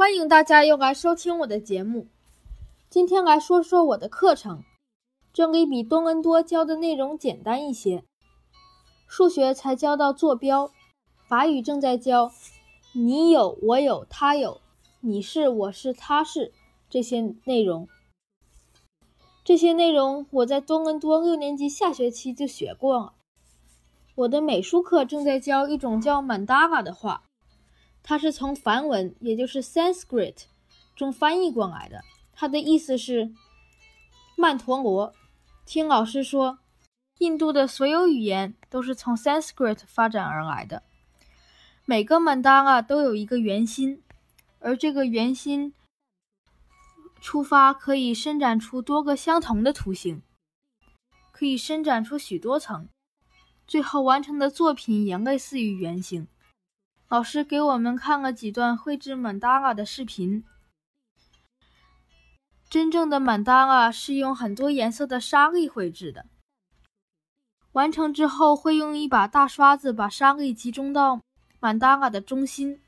欢迎大家又来收听我的节目。今天来说说我的课程，这里比多伦多教的内容简单一些。数学才教到坐标，法语正在教你有我有他有，你是我是他是这些内容。这些内容我在多伦多六年级下学期就学过了。我的美术课正在教一种叫曼达拉的画，它是从梵文，也就是 Sanskrit 中翻译过来的。它的意思是曼陀罗。听老师说，印度的所有语言都是从 Sanskrit 发展而来的。每个曼达拉都有一个圆心，而这个圆心出发可以伸展出多个相同的图形，可以伸展出许多层。最后完成的作品也类似于圆形。老师给我们看了几段绘制曼达拉的视频。真正的曼达拉是用很多颜色的沙粒绘制的。完成之后，会用一把大刷子把沙粒集中到曼达拉的中心，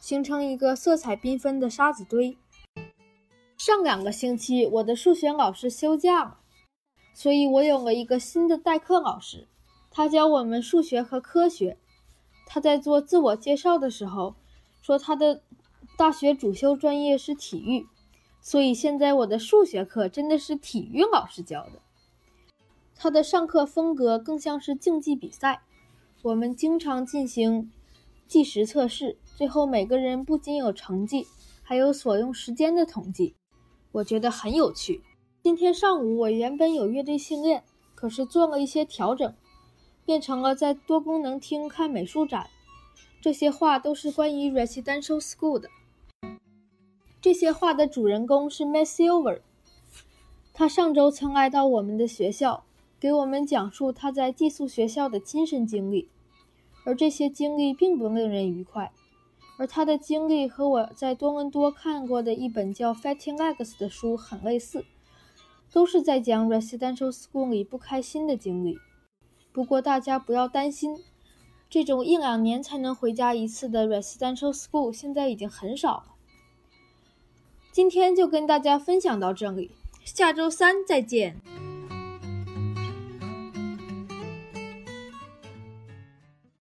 形成一个色彩缤纷的沙子堆。上两个星期，我的数学老师休假了，所以我有了一个新的代课老师。他教我们数学和科学。他在做自我介绍的时候说，他的大学主修专业是体育，所以现在我的数学课真的是体育老师教的。他的上课风格更像是竞技比赛，我们经常进行计时测试，最后每个人不仅有成绩，还有所用时间的统计。我觉得很有趣。今天上午我原本有乐队训练，可是做了一些调整。变成了在多功能厅看美术展。这些画都是关于 residential school 的。这些画的主人公是 Miss Silver。他上周曾来到我们的学校，给我们讲述他在寄宿学校的亲身经历。而这些经历并不令人愉快。而他的经历和我在多伦多看过的一本叫《Fighting Legs》的书很类似，都是在讲 residential school 里不开心的经历。不过大家不要担心，这种一两年才能回家一次的 residential school 现在已经很少了。今天就跟大家分享到这里，下周三再见。